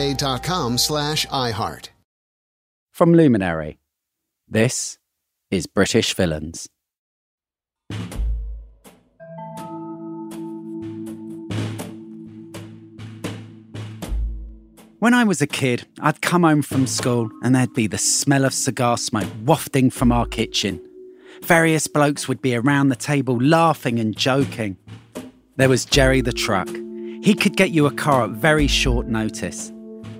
A dot com slash iHeart. From Luminary, this is British Villains. When I was a kid, I'd come home from school and there'd be the smell of cigar smoke wafting from our kitchen. Various blokes would be around the table laughing and joking. There was Jerry the truck. He could get you a car at very short notice.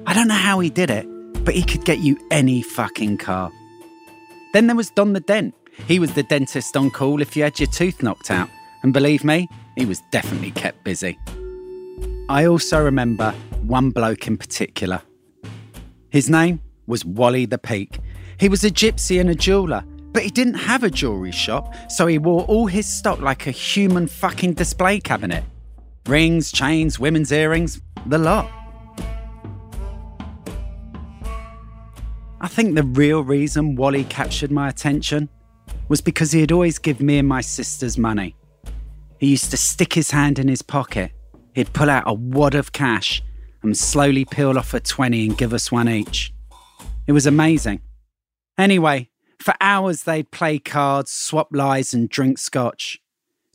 I don't know how he did it, but he could get you any fucking car. Then there was Don the Dent. He was the dentist on call if you had your tooth knocked out. And believe me, he was definitely kept busy. I also remember one bloke in particular. His name was Wally the Peak. He was a gypsy and a jeweller, but he didn't have a jewellery shop, so he wore all his stock like a human fucking display cabinet. Rings, chains, women's earrings, the lot. I think the real reason Wally captured my attention was because he'd always give me and my sisters money. He used to stick his hand in his pocket, he'd pull out a wad of cash and slowly peel off a 20 and give us one each. It was amazing. Anyway, for hours they'd play cards, swap lies, and drink scotch.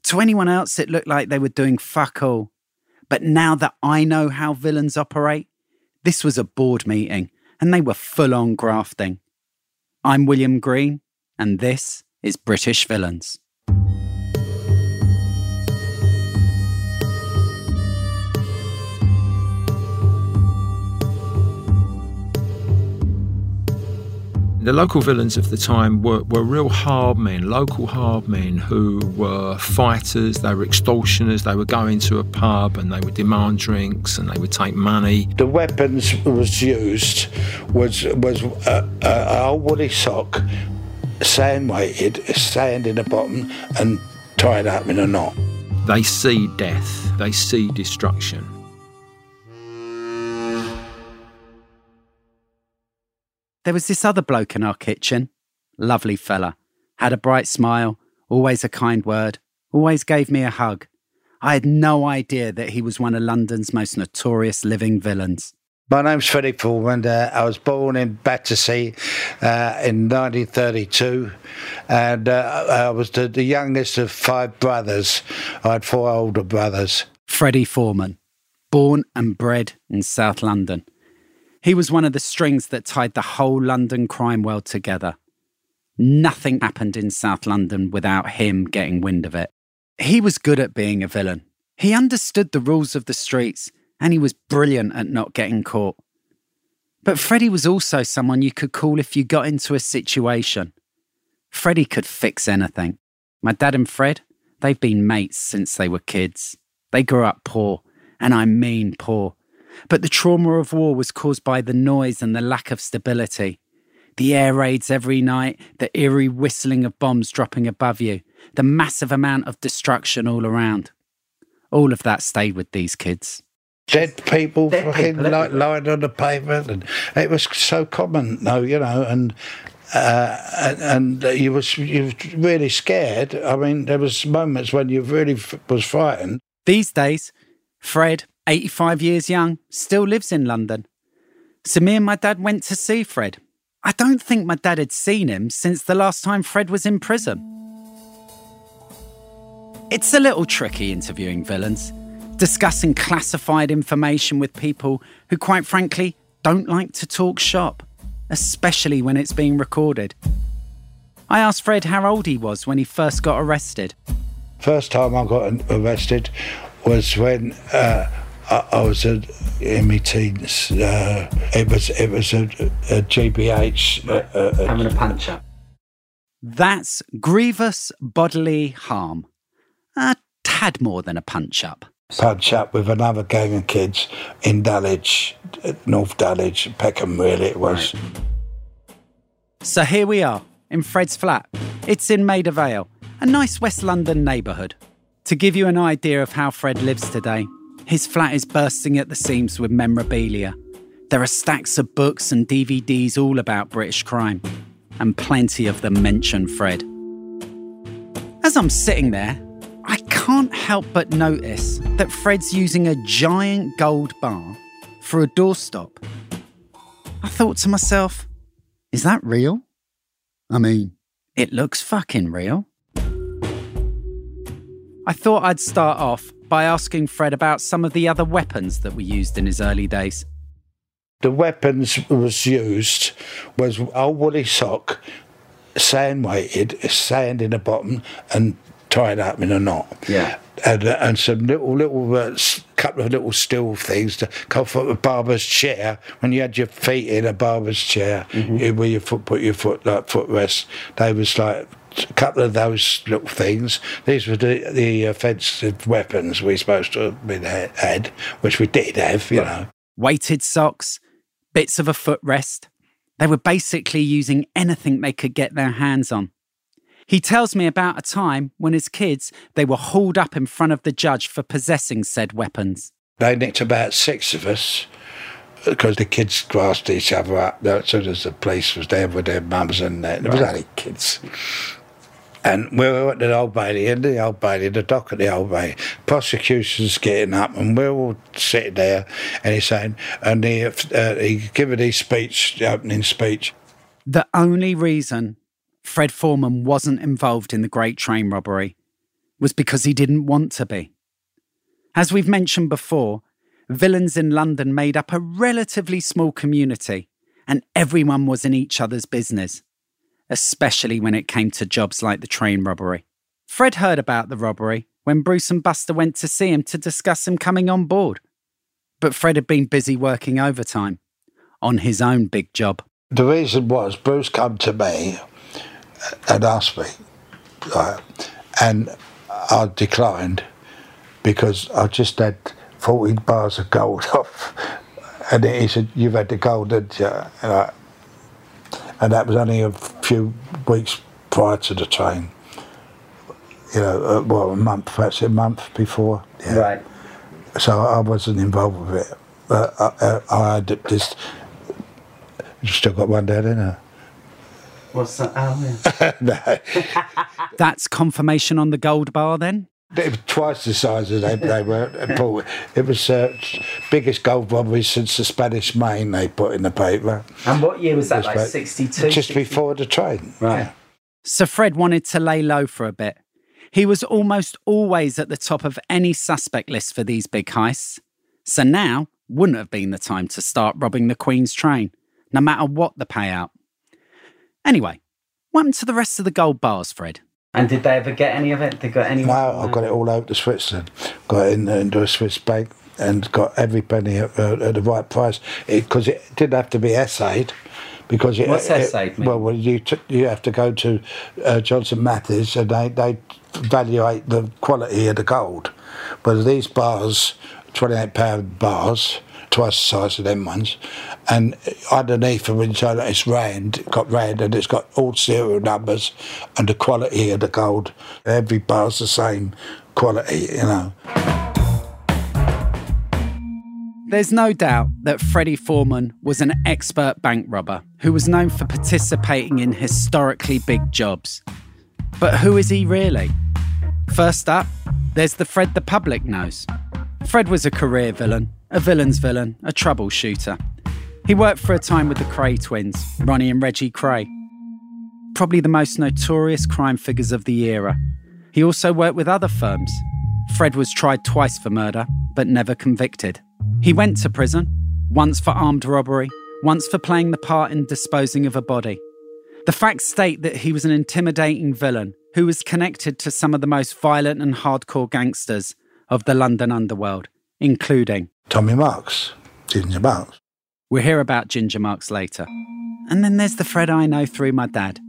To anyone else, it looked like they were doing fuck all. But now that I know how villains operate, this was a board meeting and they were full on grafting. I'm William Green, and this is British Villains. The local villains of the time were, were real hard men, local hard men who were fighters, they were extortioners, they would go into a pub and they would demand drinks and they would take money. The weapons was used was was a, a, a old woolly sock, sand weighted, sand in the bottom and tied up in a knot. They see death, they see destruction. There was this other bloke in our kitchen. Lovely fella. Had a bright smile, always a kind word, always gave me a hug. I had no idea that he was one of London's most notorious living villains. My name's Philip Foreman. Uh, I was born in Battersea uh, in 1932, and uh, I was the, the youngest of five brothers. I had four older brothers. Freddie Foreman, born and bred in South London. He was one of the strings that tied the whole London crime world together. Nothing happened in South London without him getting wind of it. He was good at being a villain. He understood the rules of the streets and he was brilliant at not getting caught. But Freddie was also someone you could call if you got into a situation. Freddie could fix anything. My dad and Fred, they've been mates since they were kids. They grew up poor, and I mean poor. But the trauma of war was caused by the noise and the lack of stability. The air raids every night, the eerie whistling of bombs dropping above you, the massive amount of destruction all around. All of that stayed with these kids. Dead people Dead fucking people like lying on the pavement, and it was so common, though, you know, and uh, and, and you was you was really scared. I mean, there was moments when you really f- was frightened. These days, Fred, 85 years young, still lives in London. So me and my dad went to see Fred. I don't think my dad had seen him since the last time Fred was in prison. It's a little tricky interviewing villains, discussing classified information with people who, quite frankly, don't like to talk shop, especially when it's being recorded. I asked Fred how old he was when he first got arrested. First time I got arrested was when uh, I, I was in, in my teens. Uh, it was it was a, a GBH. Uh, uh, a punch up. That's grievous bodily harm. A tad more than a punch up. punch up with another gang of kids in Dulwich, uh, North Dulwich, Peckham. Really, it was. So here we are, in Fred's flat. It's in Maida Vale, a nice West London neighbourhood. To give you an idea of how Fred lives today, his flat is bursting at the seams with memorabilia. There are stacks of books and DVDs all about British crime, and plenty of them mention Fred. As I'm sitting there, I can't help but notice that Fred's using a giant gold bar for a doorstop. I thought to myself, is that real? I mean, it looks fucking real. I thought I'd start off by asking Fred about some of the other weapons that were used in his early days. The weapons was used was old woolly sock, sand weighted, sand in the bottom, and tied up in a knot. Yeah. And, uh, and some little little uh, couple of little steel things to come from a barber's chair. When you had your feet in a barber's chair, you, where your foot put your foot like footrest, they was like a couple of those little things. These were the, the offensive weapons we supposed to have been had, which we did have, you know. Weighted socks, bits of a footrest. They were basically using anything they could get their hands on. He tells me about a time when, as kids, they were hauled up in front of the judge for possessing said weapons. They nicked about six of us uh, because the kids grasped each other up as soon as the police was there with their mums and that. There was only kids. And we were at the Old Bailey, in the Old Bailey, the dock at the Old Bailey. Prosecution's getting up, and we're all sitting there, and he's saying, and he, uh, he giving his speech, the opening speech. The only reason Fred Foreman wasn't involved in the Great Train robbery was because he didn't want to be. As we've mentioned before, villains in London made up a relatively small community, and everyone was in each other's business, especially when it came to jobs like the train robbery. Fred heard about the robbery when Bruce and Buster went to see him to discuss him coming on board. But Fred had been busy working overtime on his own big job. The reason was Bruce come to me and asked me, uh, and I declined because I just had 40 bars of gold off. And he said, You've had the gold, didn't you? And, I, and that was only a few weeks prior to the train. You know, uh, well, a month, perhaps a month before. Yeah. So I wasn't involved with it. But I, uh, I had this. Still got one there, didn't I? What's that? Oh, no. That's confirmation on the gold bar then? They were twice the size as they, they were. Paul. It was uh, biggest gold robbery since the Spanish Main they put in the paper. And what year was that? Was Like 62? Just before the train. Right. So Fred wanted to lay low for a bit. He was almost always at the top of any suspect list for these big heists. So now wouldn't have been the time to start robbing the Queen's train, no matter what the payout. Anyway, what happened to the rest of the gold bars, Fred? And did they ever get any of it? They got any? No, I got it all over to Switzerland. Got it in, into a Swiss bank. and got every penny at, uh, at the right price because it, it, didn't have to be assayed. Because it, What's assayed Well, well, you t- you have to go to uh, Johnson Matthey's and they they evaluate the quality of the gold. But these bars, twenty eight pound bars, twice the size of them ones, and underneath them inside it's rand, got rand, and it's got all serial numbers and the quality of the gold. Every bar's the same quality, you know. There's no doubt that Freddie Foreman was an expert bank robber who was known for participating in historically big jobs. But who is he really? First up, there's the Fred the public knows. Fred was a career villain, a villain's villain, a troubleshooter. He worked for a time with the Kray twins, Ronnie and Reggie Kray. Probably the most notorious crime figures of the era. He also worked with other firms. Fred was tried twice for murder, but never convicted. He went to prison, once for armed robbery, once for playing the part in disposing of a body. The facts state that he was an intimidating villain who was connected to some of the most violent and hardcore gangsters of the London underworld, including Tommy Marks, Ginger Marks. We'll hear about Ginger Marks later. And then there's the Fred I know through my dad.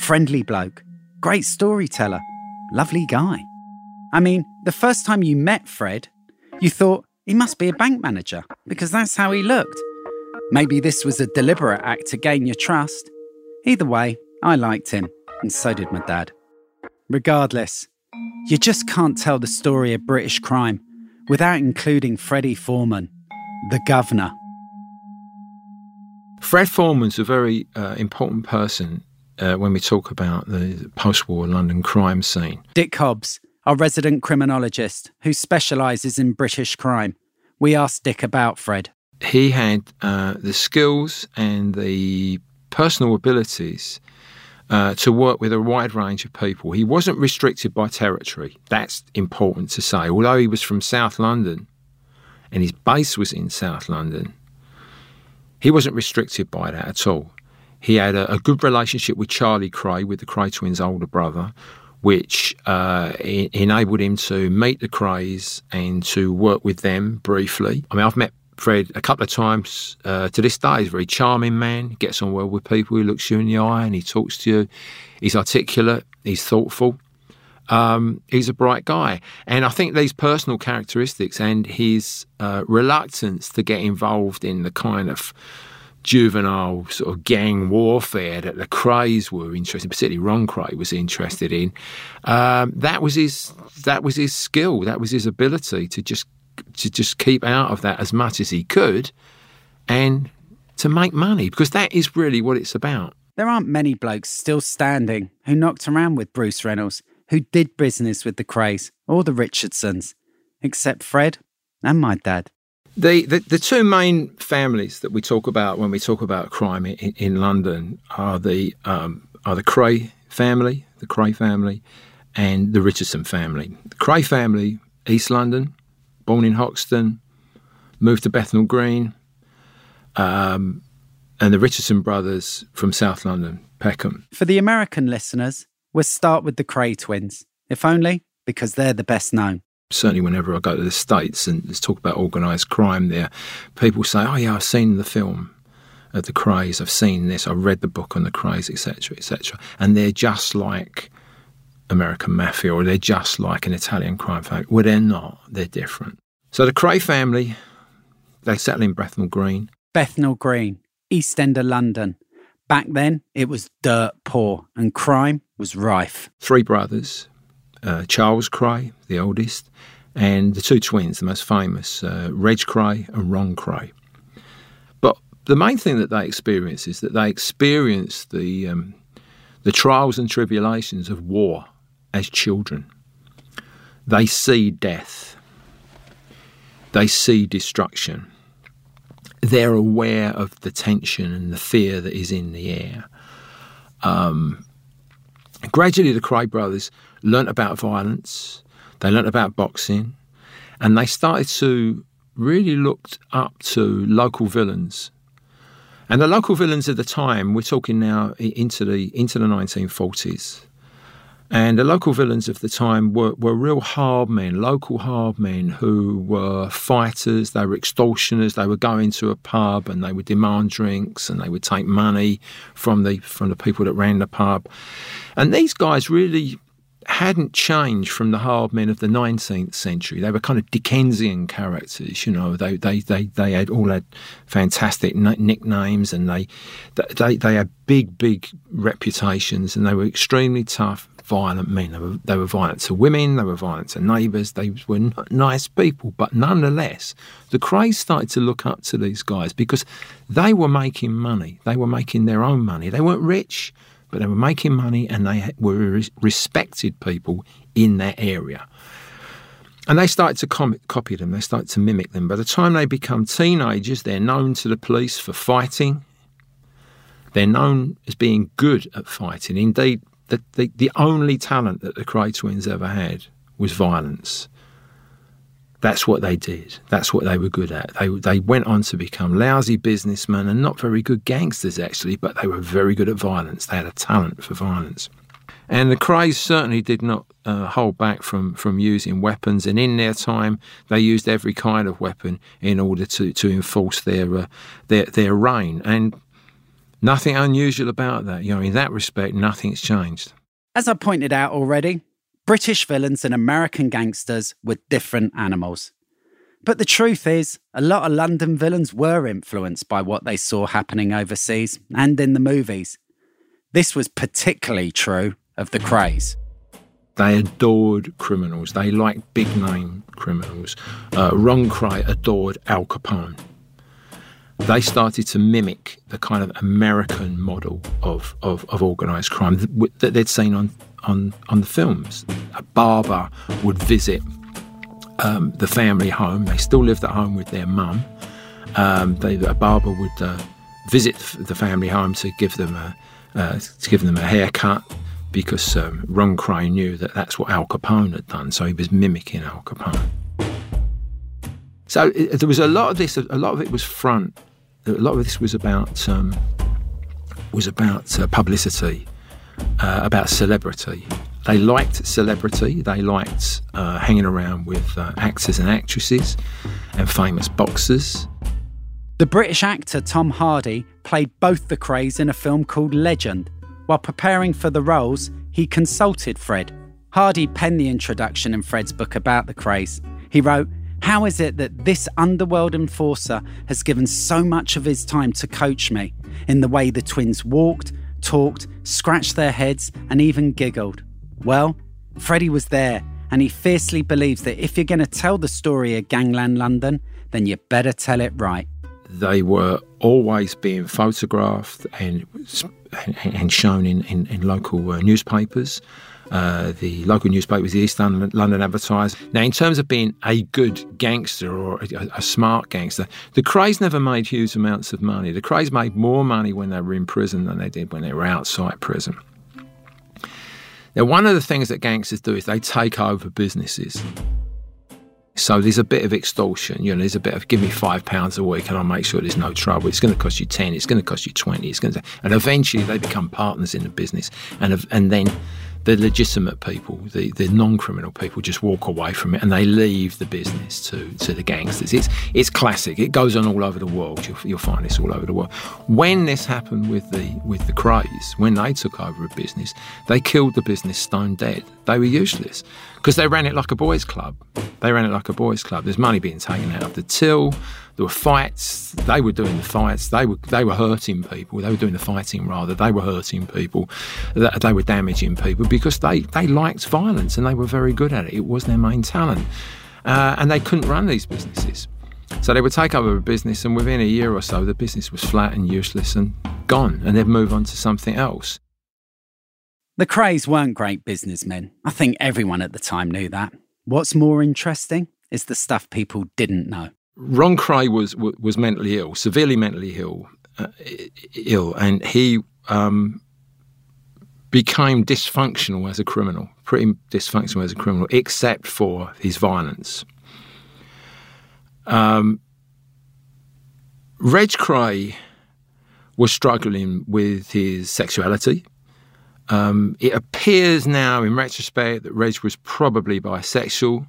Friendly bloke, great storyteller, lovely guy. I mean, the first time you met Fred, you thought he must be a bank manager because that's how he looked. Maybe this was a deliberate act to gain your trust. Either way, I liked him, and so did my dad. Regardless, you just can't tell the story of British crime without including Freddie Foreman, the governor. Fred Foreman's a very uh, important person uh, when we talk about the post war London crime scene. Dick Hobbs, our resident criminologist who specialises in British crime. We asked Dick about Fred. He had uh, the skills and the personal abilities uh, to work with a wide range of people. He wasn't restricted by territory. That's important to say. Although he was from South London and his base was in South London, he wasn't restricted by that at all. He had a, a good relationship with Charlie Kray, with the Kray twins' older brother, which uh, enabled him to meet the Krays and to work with them briefly. I mean, I've met Fred a couple of times uh, to this day. He's a very charming man, gets on well with people, he looks you in the eye and he talks to you. He's articulate, he's thoughtful. Um, he's a bright guy. And I think these personal characteristics and his uh, reluctance to get involved in the kind of juvenile sort of gang warfare that the Krays were interested, particularly Ron Kray was interested in. Um, that was his that was his skill. That was his ability to just to just keep out of that as much as he could, and to make money because that is really what it's about. There aren't many blokes still standing who knocked around with Bruce Reynolds, who did business with the Krays or the Richardsons, except Fred and my dad. The, the, the two main families that we talk about when we talk about crime in, in London are the um, are the Kray family, the Kray family, and the Richardson family. The Kray family, East London, born in Hoxton, moved to Bethnal Green, um, and the Richardson brothers from South London, Peckham. For the American listeners, we'll start with the Kray twins, if only because they're the best known certainly whenever I go to the States and talk about organised crime there, people say, oh, yeah, I've seen the film of the Krays, I've seen this, I've read the book on the Krays, etc., etc. And they're just like American mafia or they're just like an Italian crime family. Well, they're not, they're different. So the Kray family, they settle in Bethnal Green. Bethnal Green, East End of London. Back then, it was dirt poor and crime was rife. Three brothers, uh, Charles Kray, the oldest, and the two twins, the most famous, uh, Reg Kray and Ron Kray. But the main thing that they experience is that they experience the um, the trials and tribulations of war as children. They see death. They see destruction. They're aware of the tension and the fear that is in the air. Um, gradually, the Kray brothers learnt about violence, they learnt about boxing, and they started to really look up to local villains. And the local villains of the time, we're talking now into the into the 1940s, And the local villains of the time were, were real hard men, local hard men who were fighters, they were extortioners, they would go into a pub and they would demand drinks and they would take money from the from the people that ran the pub. And these guys really hadn't changed from the hard men of the 19th century. They were kind of Dickensian characters, you know. They they they, they had all had fantastic nicknames and they, they they had big big reputations and they were extremely tough, violent men. They were, they were violent to women, they were violent to neighbours, they were nice people. But nonetheless, the Krays started to look up to these guys because they were making money. They were making their own money. They weren't rich, but they were making money and they were respected people in that area. And they started to com- copy them, they started to mimic them. By the time they become teenagers, they're known to the police for fighting. They're known as being good at fighting. Indeed, the, the, the only talent that the Kray twins ever had was violence. That's what they did. That's what they were good at. They, they went on to become lousy businessmen and not very good gangsters, actually, but they were very good at violence. They had a talent for violence. And the Krays certainly did not uh, hold back from, from using weapons. And in their time, they used every kind of weapon in order to, to enforce their, uh, their, their reign. And Nothing unusual about that. You know, in that respect, nothing's changed. As I pointed out already, British villains and American gangsters were different animals. But the truth is, a lot of London villains were influenced by what they saw happening overseas and in the movies. This was particularly true of the Krays. They adored criminals. They liked big name criminals. Uh, Ron adored Al Capone they started to mimic the kind of American model of, of, of organised crime that they'd seen on, on, on the films. A barber would visit um, the family home. They still lived at home with their mum. Um, they, a barber would uh, visit the family home to give them a, uh, to give them a haircut because um, Ron Kray knew that that's what Al Capone had done, so he was mimicking Al Capone. So it, there was a lot of this. A lot of it was front. A lot of this was about um, was about uh, publicity, uh, about celebrity. They liked celebrity. They liked uh, hanging around with uh, actors and actresses and famous boxers. The British actor Tom Hardy played both the Krays in a film called Legend. While preparing for the roles, he consulted Fred. Hardy penned the introduction in Fred's book about the Krays. He wrote, how is it that this underworld enforcer has given so much of his time to coach me in the way the twins walked, talked, scratched their heads, and even giggled? Well, Freddie was there, and he fiercely believes that if you're going to tell the story of Gangland London, then you better tell it right. They were always being photographed and, and shown in, in, in local uh, newspapers. Uh, the local newspaper was the East London, London Advertiser. Now, in terms of being a good gangster or a, a, smart gangster, the Krays never made huge amounts of money. The Krays made more money when they were in prison than they did when they were outside prison. Now, one of the things that gangsters do is they take over businesses. So there's a bit of extortion. You know, there's a bit of give me five pounds a week and I'll make sure there's no trouble. It's going to cost you ten. It's going to cost you twenty. It's going to, and eventually they become partners in the business, and and then the legitimate people, the, the non-criminal people, just walk away from it and they leave the business to, to the gangsters. It's it's classic. It goes on all over the world. You'll, you'll find this all over the world. When this happened with the with the Krays, when they took over a business, they killed the business stone dead. They were useless because they ran it like a boys' club. They ran it like a boys' club. There's money being taken out of the till. There were fights. They were doing the fights. They were they were hurting people. They were doing the fighting rather. They were hurting people. They were damaging people because they they liked violence and they were very good at it. It was their main talent, uh, and they couldn't run these businesses. So they would take over a business, and within a year or so, the business was flat and useless and gone, and they'd move on to something else. The Krays weren't great businessmen. I think everyone at the time knew that. What's more interesting is the stuff people didn't know. Ron Kray was was mentally ill, severely mentally ill, uh, ill, and he um, became dysfunctional as a criminal, pretty dysfunctional as a criminal, except for his violence. Um, Reg Kray was struggling with his sexuality. Um, it appears now, in retrospect, that Reg was probably bisexual.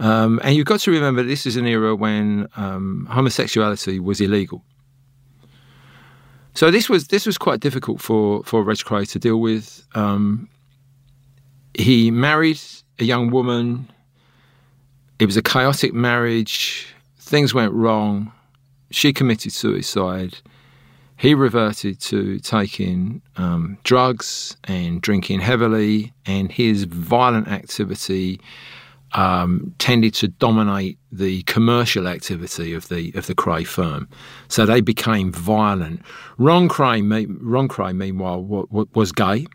Um, and you've got to remember this is an era when um, homosexuality was illegal. So this was this was quite difficult for for Reg Kray to deal with. Um, he married a young woman. It was a chaotic marriage. Things went wrong. She committed suicide. He reverted to taking um, drugs and drinking heavily, and his violent activity um, tended to dominate the commercial activity of the of the Kray firm. So they became violent. Ron Kray, Ron Kray meanwhile, was gay.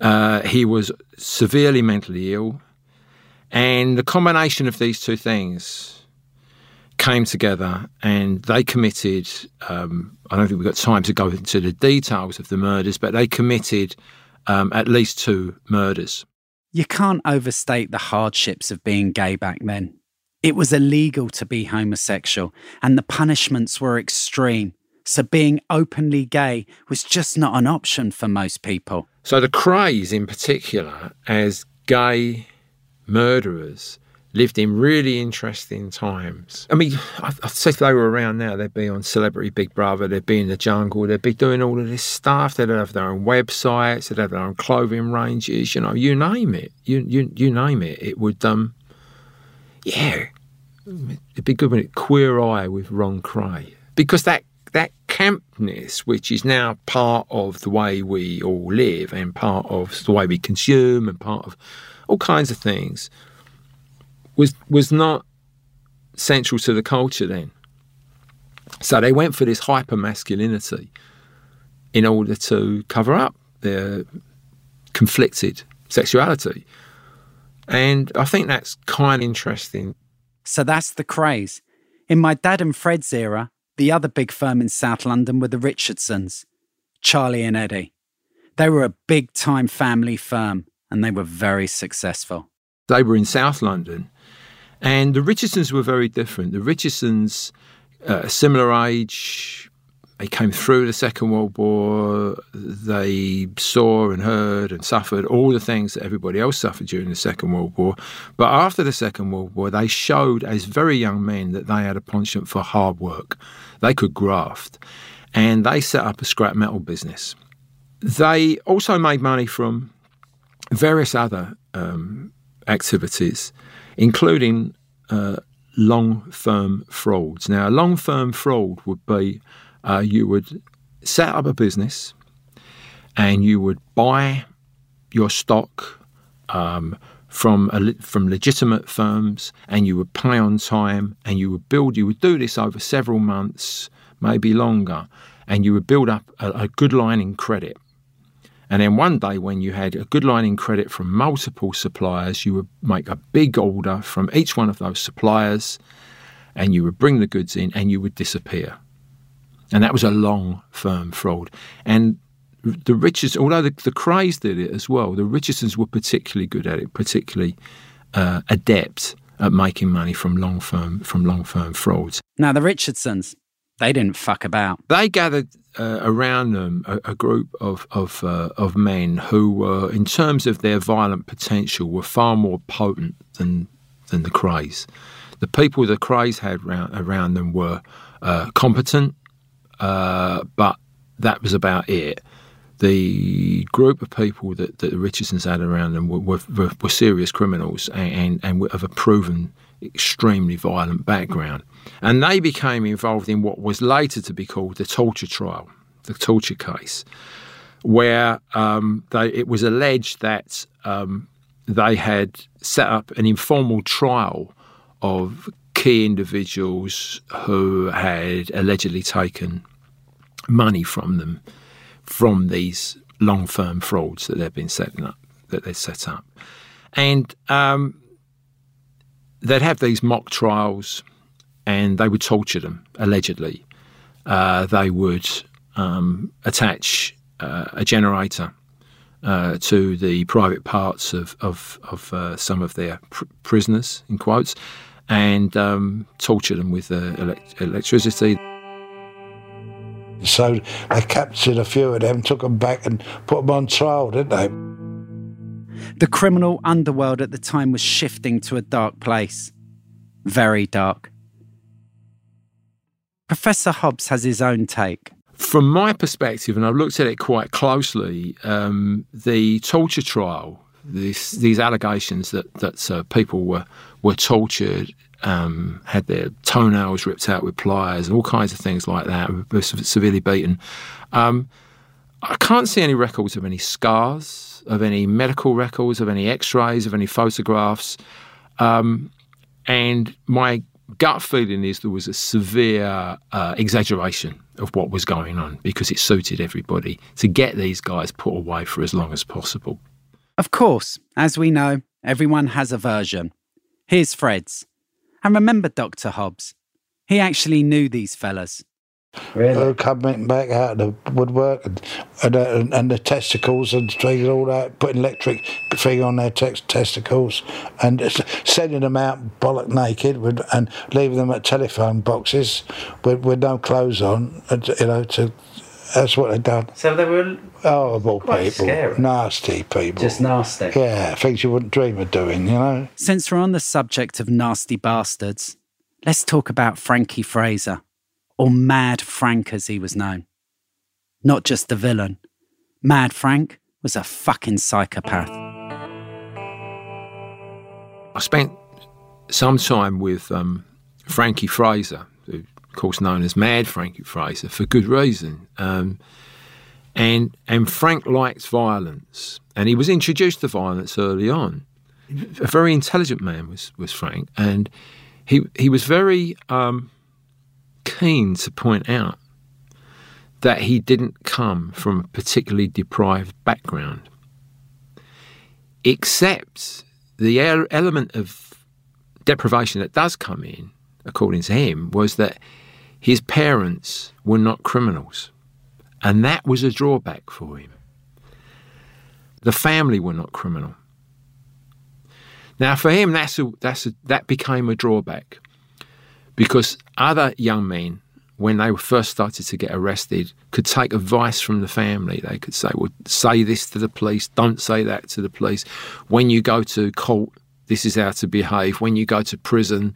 Uh, he was severely mentally ill, and the combination of these two things came together and they committed. Um, I don't think we've got time to go into the details of the murders, but they committed um, at least two murders. You can't overstate the hardships of being gay back then. It was illegal to be homosexual, and the punishments were extreme. So being openly gay was just not an option for most people. So the Krays, in particular, as gay murderers, lived in really interesting times. I mean, I'd say if they were around now, they'd be on Celebrity Big Brother, they'd be in the jungle, they'd be doing all of this stuff. They'd have their own websites, they'd have their own clothing ranges. You know, you name it, you you you name it. It would, um, yeah, it'd be good when it Queer Eye with Ron Kray because that that campness, which is now part of the way we all live and part of the way we consume and part of all kinds of things was was not central to the culture then. So they went for this hyper masculinity in order to cover up their conflicted sexuality. And I think that's kind of interesting. So that's the Krays. In my dad and Fred's era, the other big firm in South London were the Richardsons, Charlie and Eddie. They were a big time family firm and they were very successful. They were in South London and the Richardsons were very different. The Richardsons, uh, similar age, they came through the Second World War. They saw and heard and suffered all the things that everybody else suffered during the Second World War. But after the Second World War, they showed as very young men that they had a penchant for hard work. They could graft. And they set up a scrap metal business. They also made money from various other um, activities including uh, long firm frauds. Now, a long firm fraud would be uh, you would set up a business and you would buy your stock um, from a, from legitimate firms and you would pay on time and you would build you would do this over several months maybe longer and you would build up a, a good line in credit and then one day, when you had a good line in credit from multiple suppliers, you would make a big order from each one of those suppliers and you would bring the goods in and you would disappear. And that was a long, firm fraud. And the Richards, although the, the Krays did it as well, the Richardsons were particularly good at it, particularly uh, adept at making money from long firm from long firm frauds. Now the Richardsons, they didn't fuck about. They gathered uh, around them a, a, group of of, uh, of men who were, in terms of their violent potential, were far more potent than than the Krays. The people the Krays had around, around them were uh, competent, uh, but that was about it. The group of people that, that the Richardsons had around them were, were, were serious criminals and, and, and of a proven extremely violent background. And they became involved in what was later to be called the torture trial, the torture case, where um, they, it was alleged that um, they had set up an informal trial of key individuals who had allegedly taken money from them from these long firm frauds that they've been setting up that they set up. And um, they'd have these mock trials and they would torture them, allegedly. Uh, they would um, attach uh, a generator uh, to the private parts of, of, of uh, some of their pr- prisoners, in quotes, and um, torture them with elect- electricity. So they captured a few of them, took them back and put them on trial, didn't they? The criminal underworld at the time was shifting to a dark place. Very dark. Professor Hobbs has his own take. From my perspective, and I've looked at it quite closely, um, the torture trial, this, these allegations that, that uh, people were, were tortured, um, had their toenails ripped out with pliers, and all kinds of things like that, were severely beaten. Um, I can't see any records of any scars, of any medical records, of any x rays, of any photographs. Um, and my gut feeling is there was a severe uh, exaggeration of what was going on because it suited everybody to get these guys put away for as long as possible. Of course, as we know, everyone has a version. Here's Fred's. And remember Dr. Hobbs. He actually knew these fellas. Really? coming back out of the woodwork and and, uh, and the testicles and things, all that, putting electric thing on their te- testicles and sending them out bollock naked with, and leaving them at telephone boxes with, with no clothes on, you know, to that's what they've done. So they were horrible quite people, scary. nasty people, just nasty. Yeah, things you wouldn't dream of doing, you know. Since we're on the subject of nasty bastards, let's talk about Frankie Fraser or Mad Frank as he was known. Not just the villain. Mad Frank was a fucking psychopath. I spent some time with um, Frankie Fraser, who, of course, known as Mad Frankie Fraser, for good reason. Um, and and Frank liked violence, and he was introduced to violence early on. A very intelligent man was was Frank, and he he was very um, keen to point out that he didn't come from a particularly deprived background, except the element of deprivation that does come in, according to him, was that his parents were not criminals. And that was a drawback for him. The family were not criminal. Now, for him, that's a, that's a, that became a drawback because other young men, when they first started to get arrested, could take advice from the family. They could say, well, say this to the police, don't say that to the police. When you go to court, this is how to behave. When you go to prison,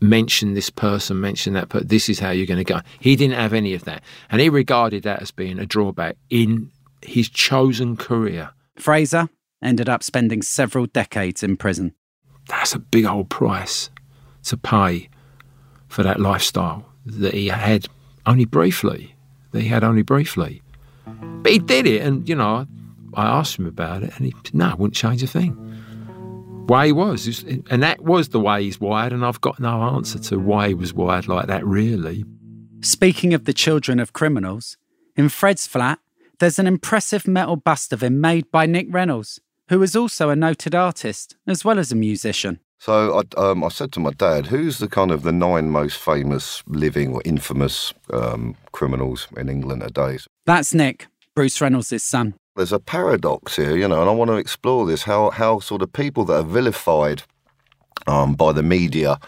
mention this person, mention that person, this is how you're going to go. He didn't have any of that. And he regarded that as being a drawback in his chosen career. Fraser ended up spending several decades in prison. That's a big old price to pay for that lifestyle that he had only briefly. That he had only briefly. But he did it, and you know, I asked him about it, and he no, wouldn't change a thing. Way he was, and that was the way he's wired, and I've got no answer to why he was wired like that, really. Speaking of the children of criminals, in Fred's flat, there's an impressive metal bust of him made by Nick Reynolds, who is also a noted artist as well as a musician. So I, um, I said to my dad, "Who's the kind of the nine most famous living or infamous um, criminals in England today?" That's Nick, Bruce Reynolds' son. There's a paradox here, you know, and I want to explore this: how how sort of people that are vilified um, by the media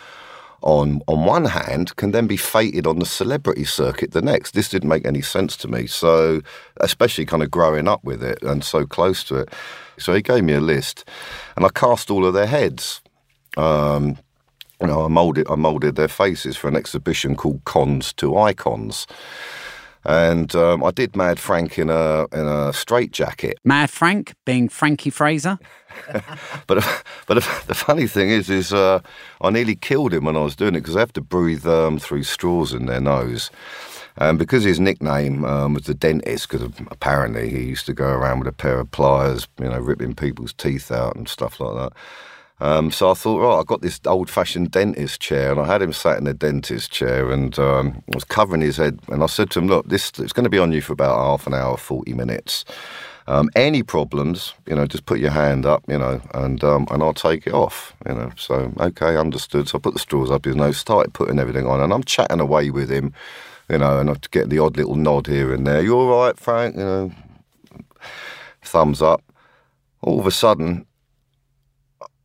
on on one hand can then be fated on the celebrity circuit the next. This didn't make any sense to me. So, especially kind of growing up with it and so close to it. So he gave me a list, and I cast all of their heads. Um, you know, I molded I molded their faces for an exhibition called Cons to Icons. And um, I did Mad Frank in a in a straitjacket. Mad Frank being Frankie Fraser. but but the funny thing is, is uh, I nearly killed him when I was doing it because I have to breathe um, through straws in their nose. And because his nickname um, was the dentist, because apparently he used to go around with a pair of pliers, you know, ripping people's teeth out and stuff like that. Um, so I thought, right, I've got this old-fashioned dentist chair, and I had him sat in the dentist chair, and um, I was covering his head, and I said to him, look, this it's going to be on you for about half an hour, forty minutes. Um, any problems, you know, just put your hand up, you know, and um, and I'll take it off, you know. So okay, understood. So I put the straws up his nose, started putting everything on, and I'm chatting away with him, you know, and I get the odd little nod here and there. You all right, Frank? You know, thumbs up. All of a sudden,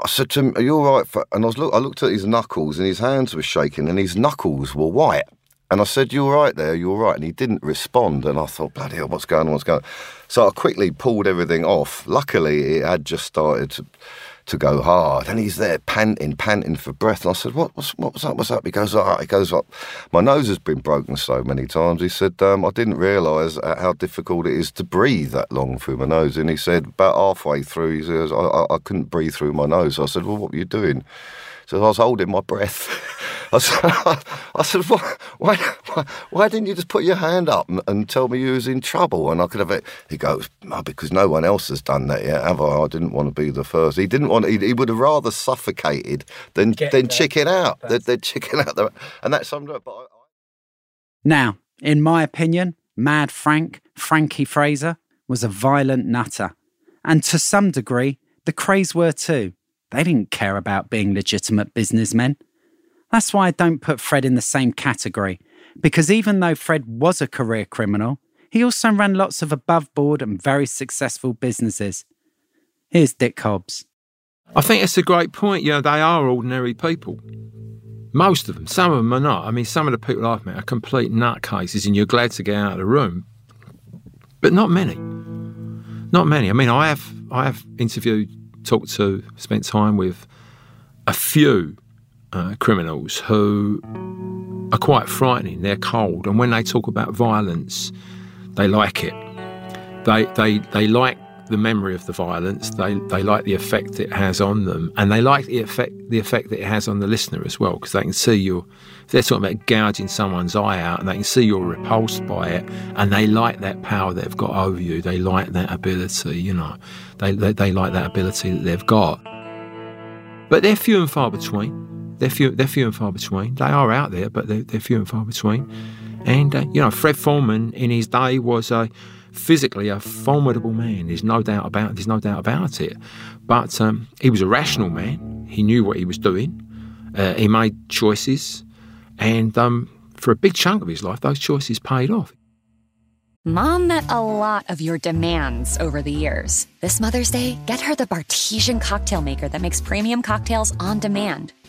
I said to him, "Are you all right?" For, and I was look, I looked at his knuckles, and his hands were shaking, and his knuckles were white. And I said, You all right there? You all right? And he didn't respond. And I thought, Bloody hell, what's going on? What's going on? So I quickly pulled everything off. Luckily, it had just started to, to go hard. And he's there panting, panting for breath. And I said, what, what's, what was up? What's up? He goes, All right. He goes. My nose has been broken so many times. He said, um, I didn't realise how difficult it is to breathe that long through my nose. And he said, About halfway through, he says, I, I, I couldn't breathe through my nose. I said, Well, what were you doing? So I was holding my breath. I said, I said why, why, why, didn't you just put your hand up and, and, tell me you was in trouble? And I could have it. He goes, oh, because no one else has done that yet, have I? I didn't want to be the first. He didn't want. He, he would have rather suffocated than than chicken out. They're chicken out. The, and that's something. But I, I... Now, in my opinion, Mad Frank, Frankie Fraser, was a violent nutter, and to some degree, the Krays were too. They didn't care about being legitimate businessmen. That's why I don't put Fred in the same category, because even though Fred was a career criminal, he also ran lots of above board and very successful businesses. Here's Dick Hobbs. I think it's a great point. You know, they are ordinary people. Most of them. Some of them are not. I mean, some of the people I've met are complete nutcases, and you're glad to get out of the room. But not many. Not many. I mean, I have I have interviewed talked to, spent time with a few uh, criminals who are quite frightening. They're cold, and when they talk about violence, they like it. They they they like the memory of the violence. They they like the effect it has on them, and they like the effect the effect that it has on the listener as well, because they can see you. They're talking about gouging someone's eye out, and they can see you're repulsed by it, and they like that power they've got over you. They like that ability, you know. They they, they like that ability that they've got. But they're few and far between. They're few, they're few and far between. They are out there, but they're, they're few and far between. And, uh, you know, Fred Foreman in his day was a physically a formidable man. There's no doubt about there's no doubt about it. But um, he was a rational man. He knew what he was doing. Uh, he made choices, and um, for a big chunk of his life, those choices paid off. Mom met a lot of your demands over the years. This Mother's Day, get her the Bartesian cocktail maker that makes premium cocktails on demand.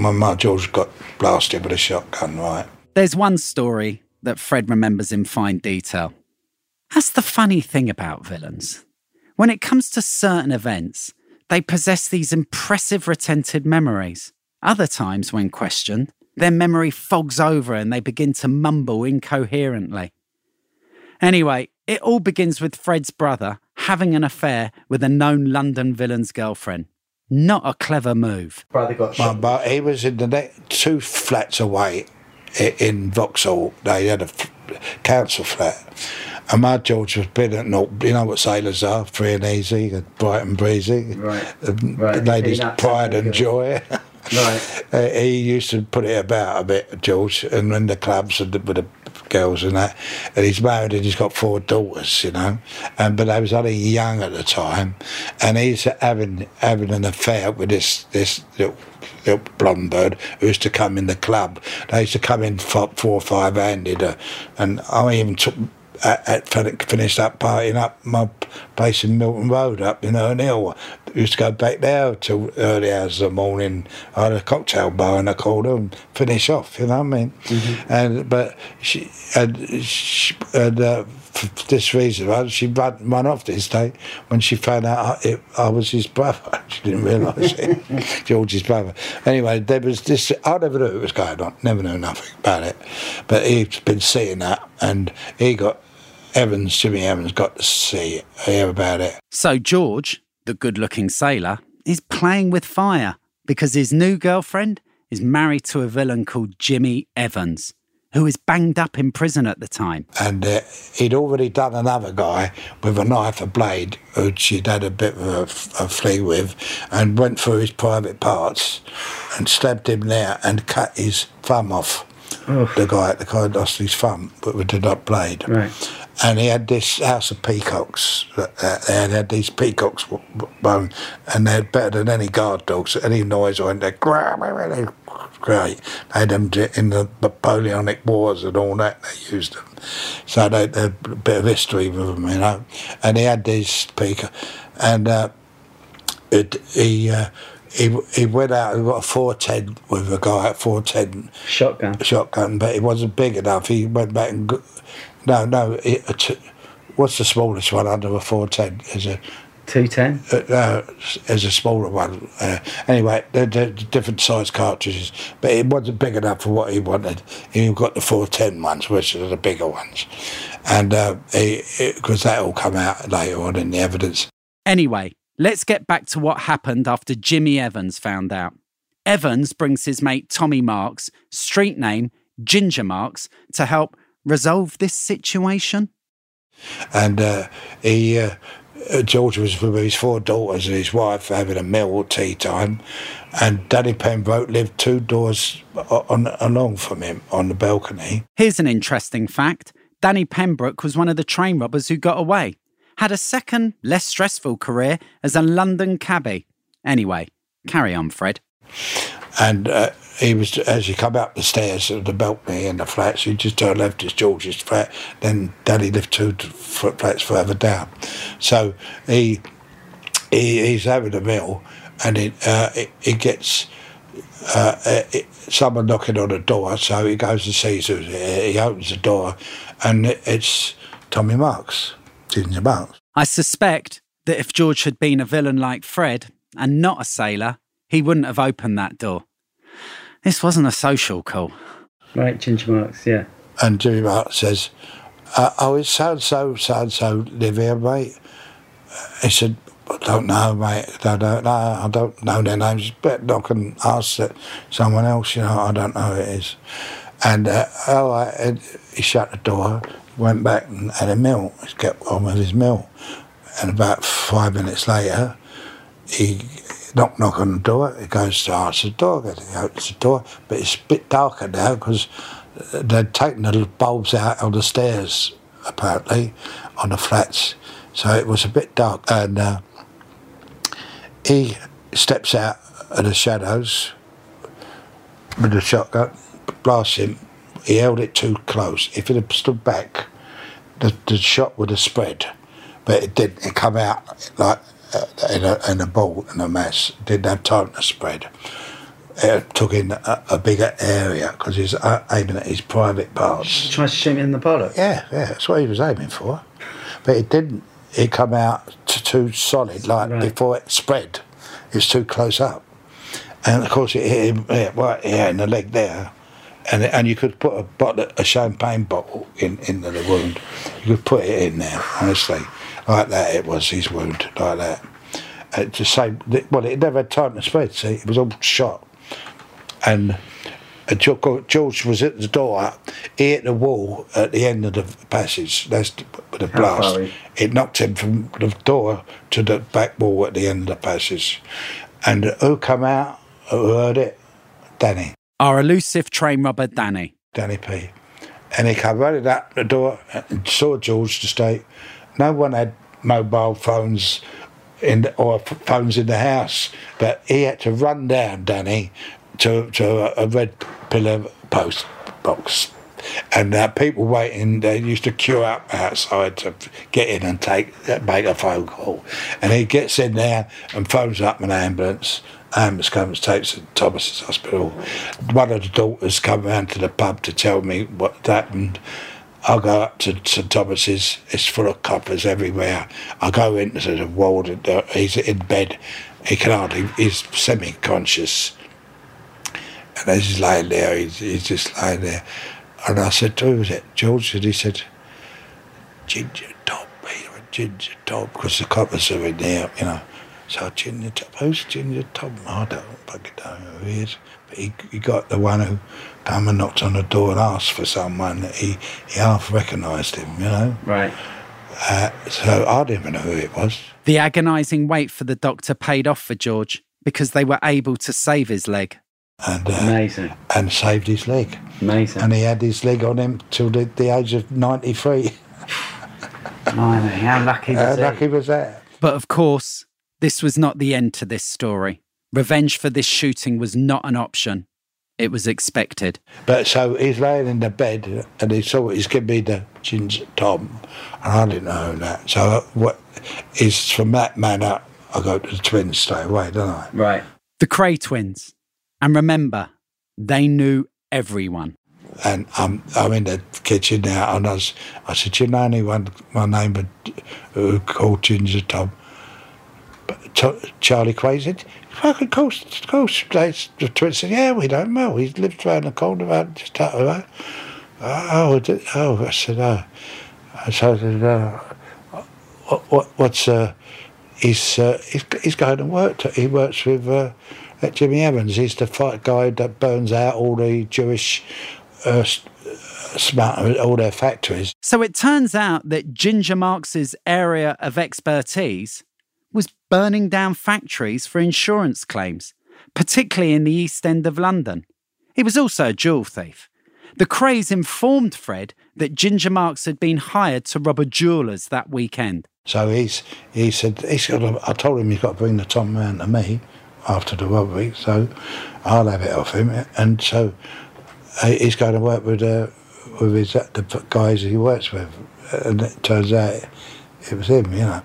My mum George got blasted with a shotgun, right? There's one story that Fred remembers in fine detail. That's the funny thing about villains. When it comes to certain events, they possess these impressive retentive memories. Other times, when questioned, their memory fogs over and they begin to mumble incoherently. Anyway, it all begins with Fred's brother having an affair with a known London villain's girlfriend. Not a clever move. Brother got shot. But he was in the ne- two flats away in Vauxhall. They had a council flat. And my George was brilliant. No, you know what sailors are? Free and easy, bright and breezy. Right. The Right. Ladies' Peanuts, pride and joy. Right. Uh, he used to put it about a bit, George, and in the clubs and the, with the girls and that. And he's married and he's got four daughters, you know. And but I was only young at the time, and he's having having an affair with this this little, little blonde bird who used to come in the club. They used to come in four, four or five handed, uh, and I even took. At, at fin- finished up partying up my place in Milton Road up in Herne Hill. Used to go back there till early hours of the morning. I had a cocktail bar in the corner and finish off. You know what I mean? And but she and, she, and uh, for this reason, right, she ran, ran off this day when she found out I, it, I was his brother. She didn't realise it, George's brother. Anyway, there was this. I never knew what was going on. Never knew nothing about it. But he's been seeing that, and he got Evans, Jimmy Evans, got to see it, hear about it. So George, the good looking sailor, is playing with fire because his new girlfriend is married to a villain called Jimmy Evans, who is banged up in prison at the time. and uh, he'd already done another guy with a knife, a blade, who she'd had a bit of a, a flee with, and went through his private parts and stabbed him there and cut his thumb off. The guy, at the guy lost his thumb, but with the not blade. Right. And he had this house of peacocks. Uh, they had, had these peacocks bone, and they're better than any guard dogs. Any noise went there, great. They had them in the Napoleonic Wars and all that. They used them, so they, they had a bit of history with them, you know. And he had these peacock, and uh, it, he. Uh, he, he went out and got a 410 with a guy at 410 Shotgun. shotgun, but it wasn't big enough. He went back and no, no. It, a t- what's the smallest one under a four ten? Is a 210. uh, no, is a smaller one. Uh, anyway, they're, they're different size cartridges, but it wasn't big enough for what he wanted. He got the four ten ones, which are the bigger ones, and uh, because that all come out later on in the evidence. Anyway, let's get back to what happened after Jimmy Evans found out. Evans brings his mate Tommy Marks, street name Ginger Marks, to help resolve this situation. and uh, he uh, uh, George was with his four daughters and his wife having a meal or tea time, and Danny Pembroke lived two doors on along from him on the balcony. Here's an interesting fact Danny Pembroke was one of the train robbers who got away, had a second, less stressful career as a London cabbie. Anyway, carry on, Fred. And uh, he was as you come up the stairs of the balcony in the flats, you just turn left, it's George's flat. Then Daddy lived two flats further down. So he, he he's having a meal, and it, uh, it, he gets uh, it, someone knocking on the door. So he goes and sees. He opens the door, and it, it's Tommy Marks, Ginger Marks. I suspect that if George had been a villain like Fred and not a sailor, he wouldn't have opened that door. This wasn't a social call. Right, Ginger Marks, yeah. And Jimmy Marks says, uh, "Oh, it's so and so, so and so live here, mate." He said, "I don't know, mate. I don't know. I don't know their names. But I can ask that someone else. You know, I don't know who it is." And uh, oh, I, and he shut the door, went back and had a meal. He kept on with his meal, and about five minutes later, he knock knock on the door. He goes to answer the door. He opens the door, but it's a bit darker now because they'd taken the bulbs out on the stairs, apparently, on the flats. So it was a bit dark. And uh, he steps out of the shadows with the shotgun, blasts him. He held it too close. If he'd have stood back, the, the shot would have spread. But it didn't. It come out like uh, in, a, in a ball, in a mess, didn't have time to spread it took in a, a bigger area because he's uh, aiming at his private parts. Try to shoot me in the bollock. Yeah, yeah, that's what he was aiming for. But it didn't. It come out too solid, like Right. before it spread. It's too close up, and of course it hit him yeah, right here in the leg there. And, and you could put a bottle, a champagne bottle in into the wound. You could put it in there, honestly, like that. It was his wound, like that. It just same. Well, it never had time to spread. See, it was all shot and And George George was at the door. He hit the wall at the end of the passage. That's the, the blast. It knocked him from the door to the back wall at the end of the passage. And who come out? Who heard it? Danny. Our elusive train robber Danny. Danny P. And he came running out the door and saw George to state no one had mobile phones in the, or phones in the house, but he had to run down Danny to to a, a red pillar post box. And uh, people waiting, they used to queue up outside to get in and take make a phone call. And he gets in there and phones up an ambulance. Ambulance comes, takes him to Thomas's hospital. One of the daughters come round to the pub to tell me what happened. I go up to St Thomas's. It's full of coppers everywhere. I go into the ward. Uh, he's in bed. He can hardly. He's semi-conscious. And as he's lying there, he's, he's just lying there. And I said, "Who was it, George?" And he said, "Ginger Top, Peter, Ginger Top, because the coppers are in there, you know." So Ginger Top, who's Ginger Top? I don't fucking know who he is. But he, he got the one who come and knocked on the door and asked for someone. that He he half recognised him, you know. Right. Uh, so I didn't even know who it was. The agonising wait for the doctor paid off for George because they were able to save his leg. And uh, Amazing. and saved his leg. Amazing. And he had his leg on him till the, the age of 93. Blimey, how lucky How was he? lucky was that? But of course, this was not the end to this story. Revenge for this shooting was not an option. It was expected. But so he's laying in the bed and he saw he's giving me the ginger Tom, and I didn't know that. So uh, what is from that man up, I go to the twins straight away, don't I? Right. The Kray twins. And remember, they knew everyone. And I'm I'm in the kitchen now, and I, was, I said, "Do you know anyone my name would- who called Ginger Tom?" Charlie Kray said, "Fucking course, of course." They, the twins said, "Yeah, we don't know. He lived round the corner, about just out of that." Oh, oh, I said, "Oh." I said, uh, what, what, "What's uh, he's, uh, he's he's going to work. To, he works with uh, Jimmy Evans. He's the fight guy that burns out all the Jewish." uh, smart all their factories. So it turns out that Ginger Marks's area of expertise was burning down factories for insurance claims, particularly in the East End of London. He was also a jewel thief. The Krays informed Fred that Ginger Marks had been hired to rob a jeweller's that weekend. So he's he said he's got. To, I told him he's got to bring the Tom round to me after the robbery, so I'll have it off him. And so uh, he's going to work with uh, with his the guys he works with, and it turns out it was him, you know.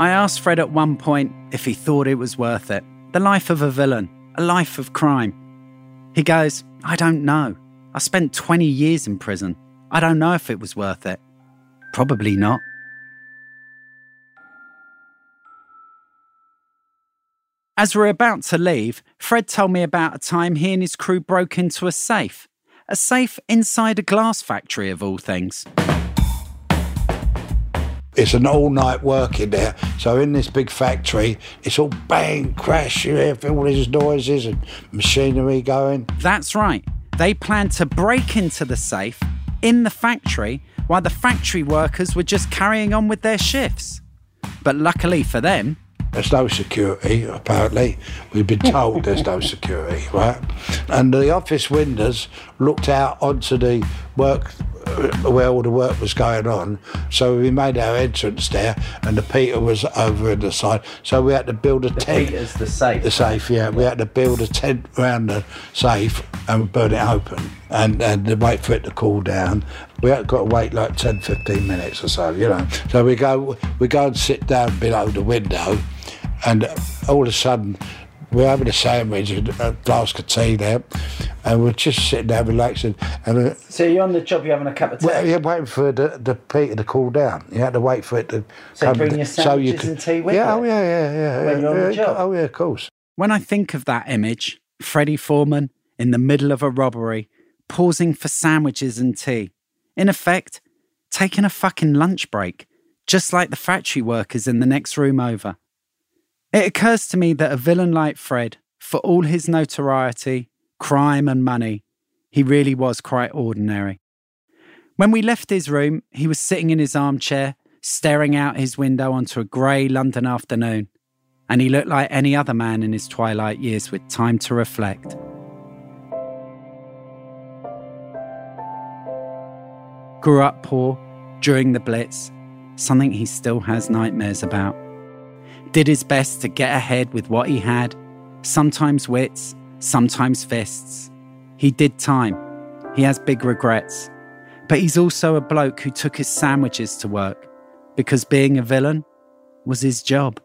I asked Fred at one point if he thought it was worth it. The life of a villain, a life of crime. He goes, I don't know. I spent 20 years in prison. I don't know if it was worth it. Probably not. As we're about to leave, Fred told me about a time he and his crew broke into a safe. A safe inside a glass factory, of all things. It's an all-night work in there. So in this big factory, it's all bang, crash, you hear all these noises and machinery going. That's right. They planned to break into the safe in the factory while the factory workers were just carrying on with their shifts. But luckily for them, There's no security, apparently. We've been told there's no security, right? And the office windows looked out onto the work Uh, where all the work was going on. So we made our entrance there, and the Peter was over in the side. So we had to build a tent. Peter's the safe. The safe, yeah. We had to build a tent around the safe and burn it open and, and wait for it to cool down. We had got to wait like 10, 15 minutes or so, you know. So we go we go and sit down below the window and all of a sudden we're having a sandwich and a flask of tea there and we're just sitting there relaxing and uh, So you're on the job, you're having a cup of tea. well, you're waiting for the, the Peter to cool down. You had to wait for it to So come. bring your sandwiches and tea with yeah, you? Oh, yeah, yeah, yeah. When yeah, you're on the yeah, job? Oh, yeah, of course. when I think of that image, Freddie Foreman in the middle of a robbery, pausing for sandwiches and tea, in effect, taking a fucking lunch break, just like the factory workers in the next room over. It occurs to me that a villain like Fred, for all his notoriety, crime, and money, he really was quite ordinary. When we left his room, he was sitting in his armchair, staring out his window onto a grey London afternoon, and he looked like any other man in his twilight years with time to reflect. Grew up poor during the Blitz, something he still has nightmares about. Did his best to get ahead with what he had, sometimes wits, sometimes fists. He did time. He has big regrets. But he's also a bloke who took his sandwiches to work because being a villain was his job.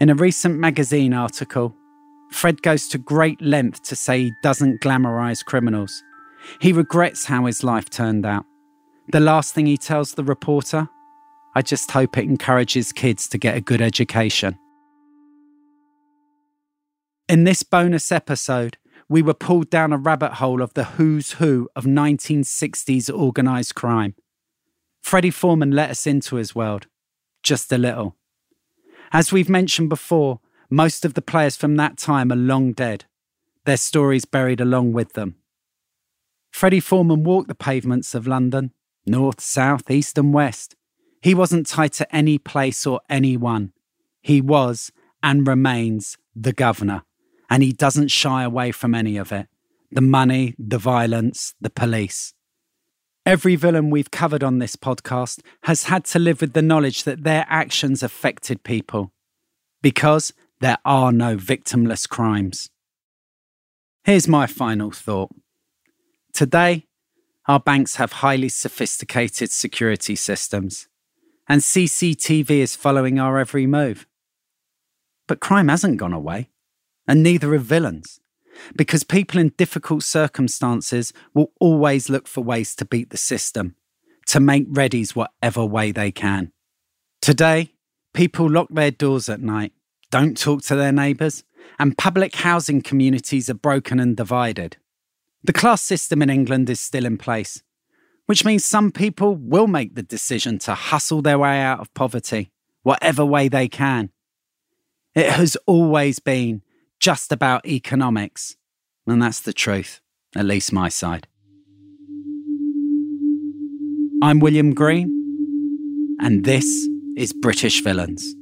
In a recent magazine article, Fred goes to great length to say he doesn't glamorize criminals. He regrets how his life turned out. The last thing he tells the reporter I just hope it encourages kids to get a good education. In this bonus episode, we were pulled down a rabbit hole of the who's who of 1960s organised crime. Freddie Foreman let us into his world, just a little. As we've mentioned before, most of the players from that time are long dead, their stories buried along with them. Freddie Foreman walked the pavements of London, north, south, east, and west. He wasn't tied to any place or anyone. He was and remains the governor, and he doesn't shy away from any of it the money, the violence, the police. Every villain we've covered on this podcast has had to live with the knowledge that their actions affected people because there are no victimless crimes. Here's my final thought. Today, our banks have highly sophisticated security systems and CCTV is following our every move. But crime hasn't gone away, and neither have villains, because people in difficult circumstances will always look for ways to beat the system, to make readies whatever way they can. Today, people lock their doors at night, don't talk to their neighbours, and public housing communities are broken and divided. The class system in England is still in place, which means some people will make the decision to hustle their way out of poverty, whatever way they can. It has always been just about economics, and that's the truth, at least my side. I'm William Green, and this is British Villains.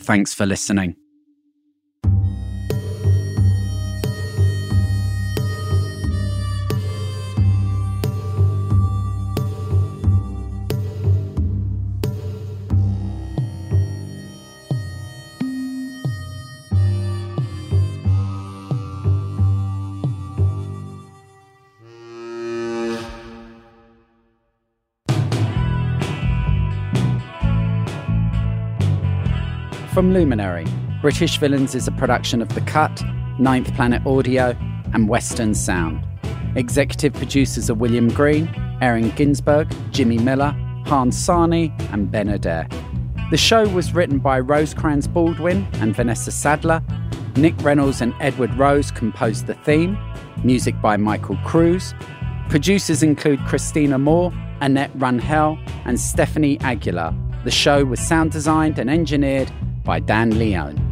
Thanks for listening. From Luminary, British Villains is a production of The Cut, Ninth Planet Audio, and Western Sound. Executive producers are William Green, Erin Ginsberg, Jimmy Miller, Hans Sarni, and Ben Adair. The show was written by Rosecrans Baldwin and Vanessa Sadler. Nick Reynolds and Edward Rose composed the theme. Music by Michael Cruz. Producers include Christina Moore, Annette Runhell, and Stephanie Aguilar. The show was sound designed and engineered by Dan Leone.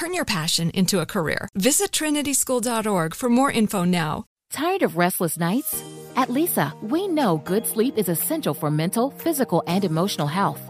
Turn your passion into a career. Visit trinityschool.org for more info now. Tired of restless nights? At Leesa, we know good sleep is essential for mental, physical, and emotional health.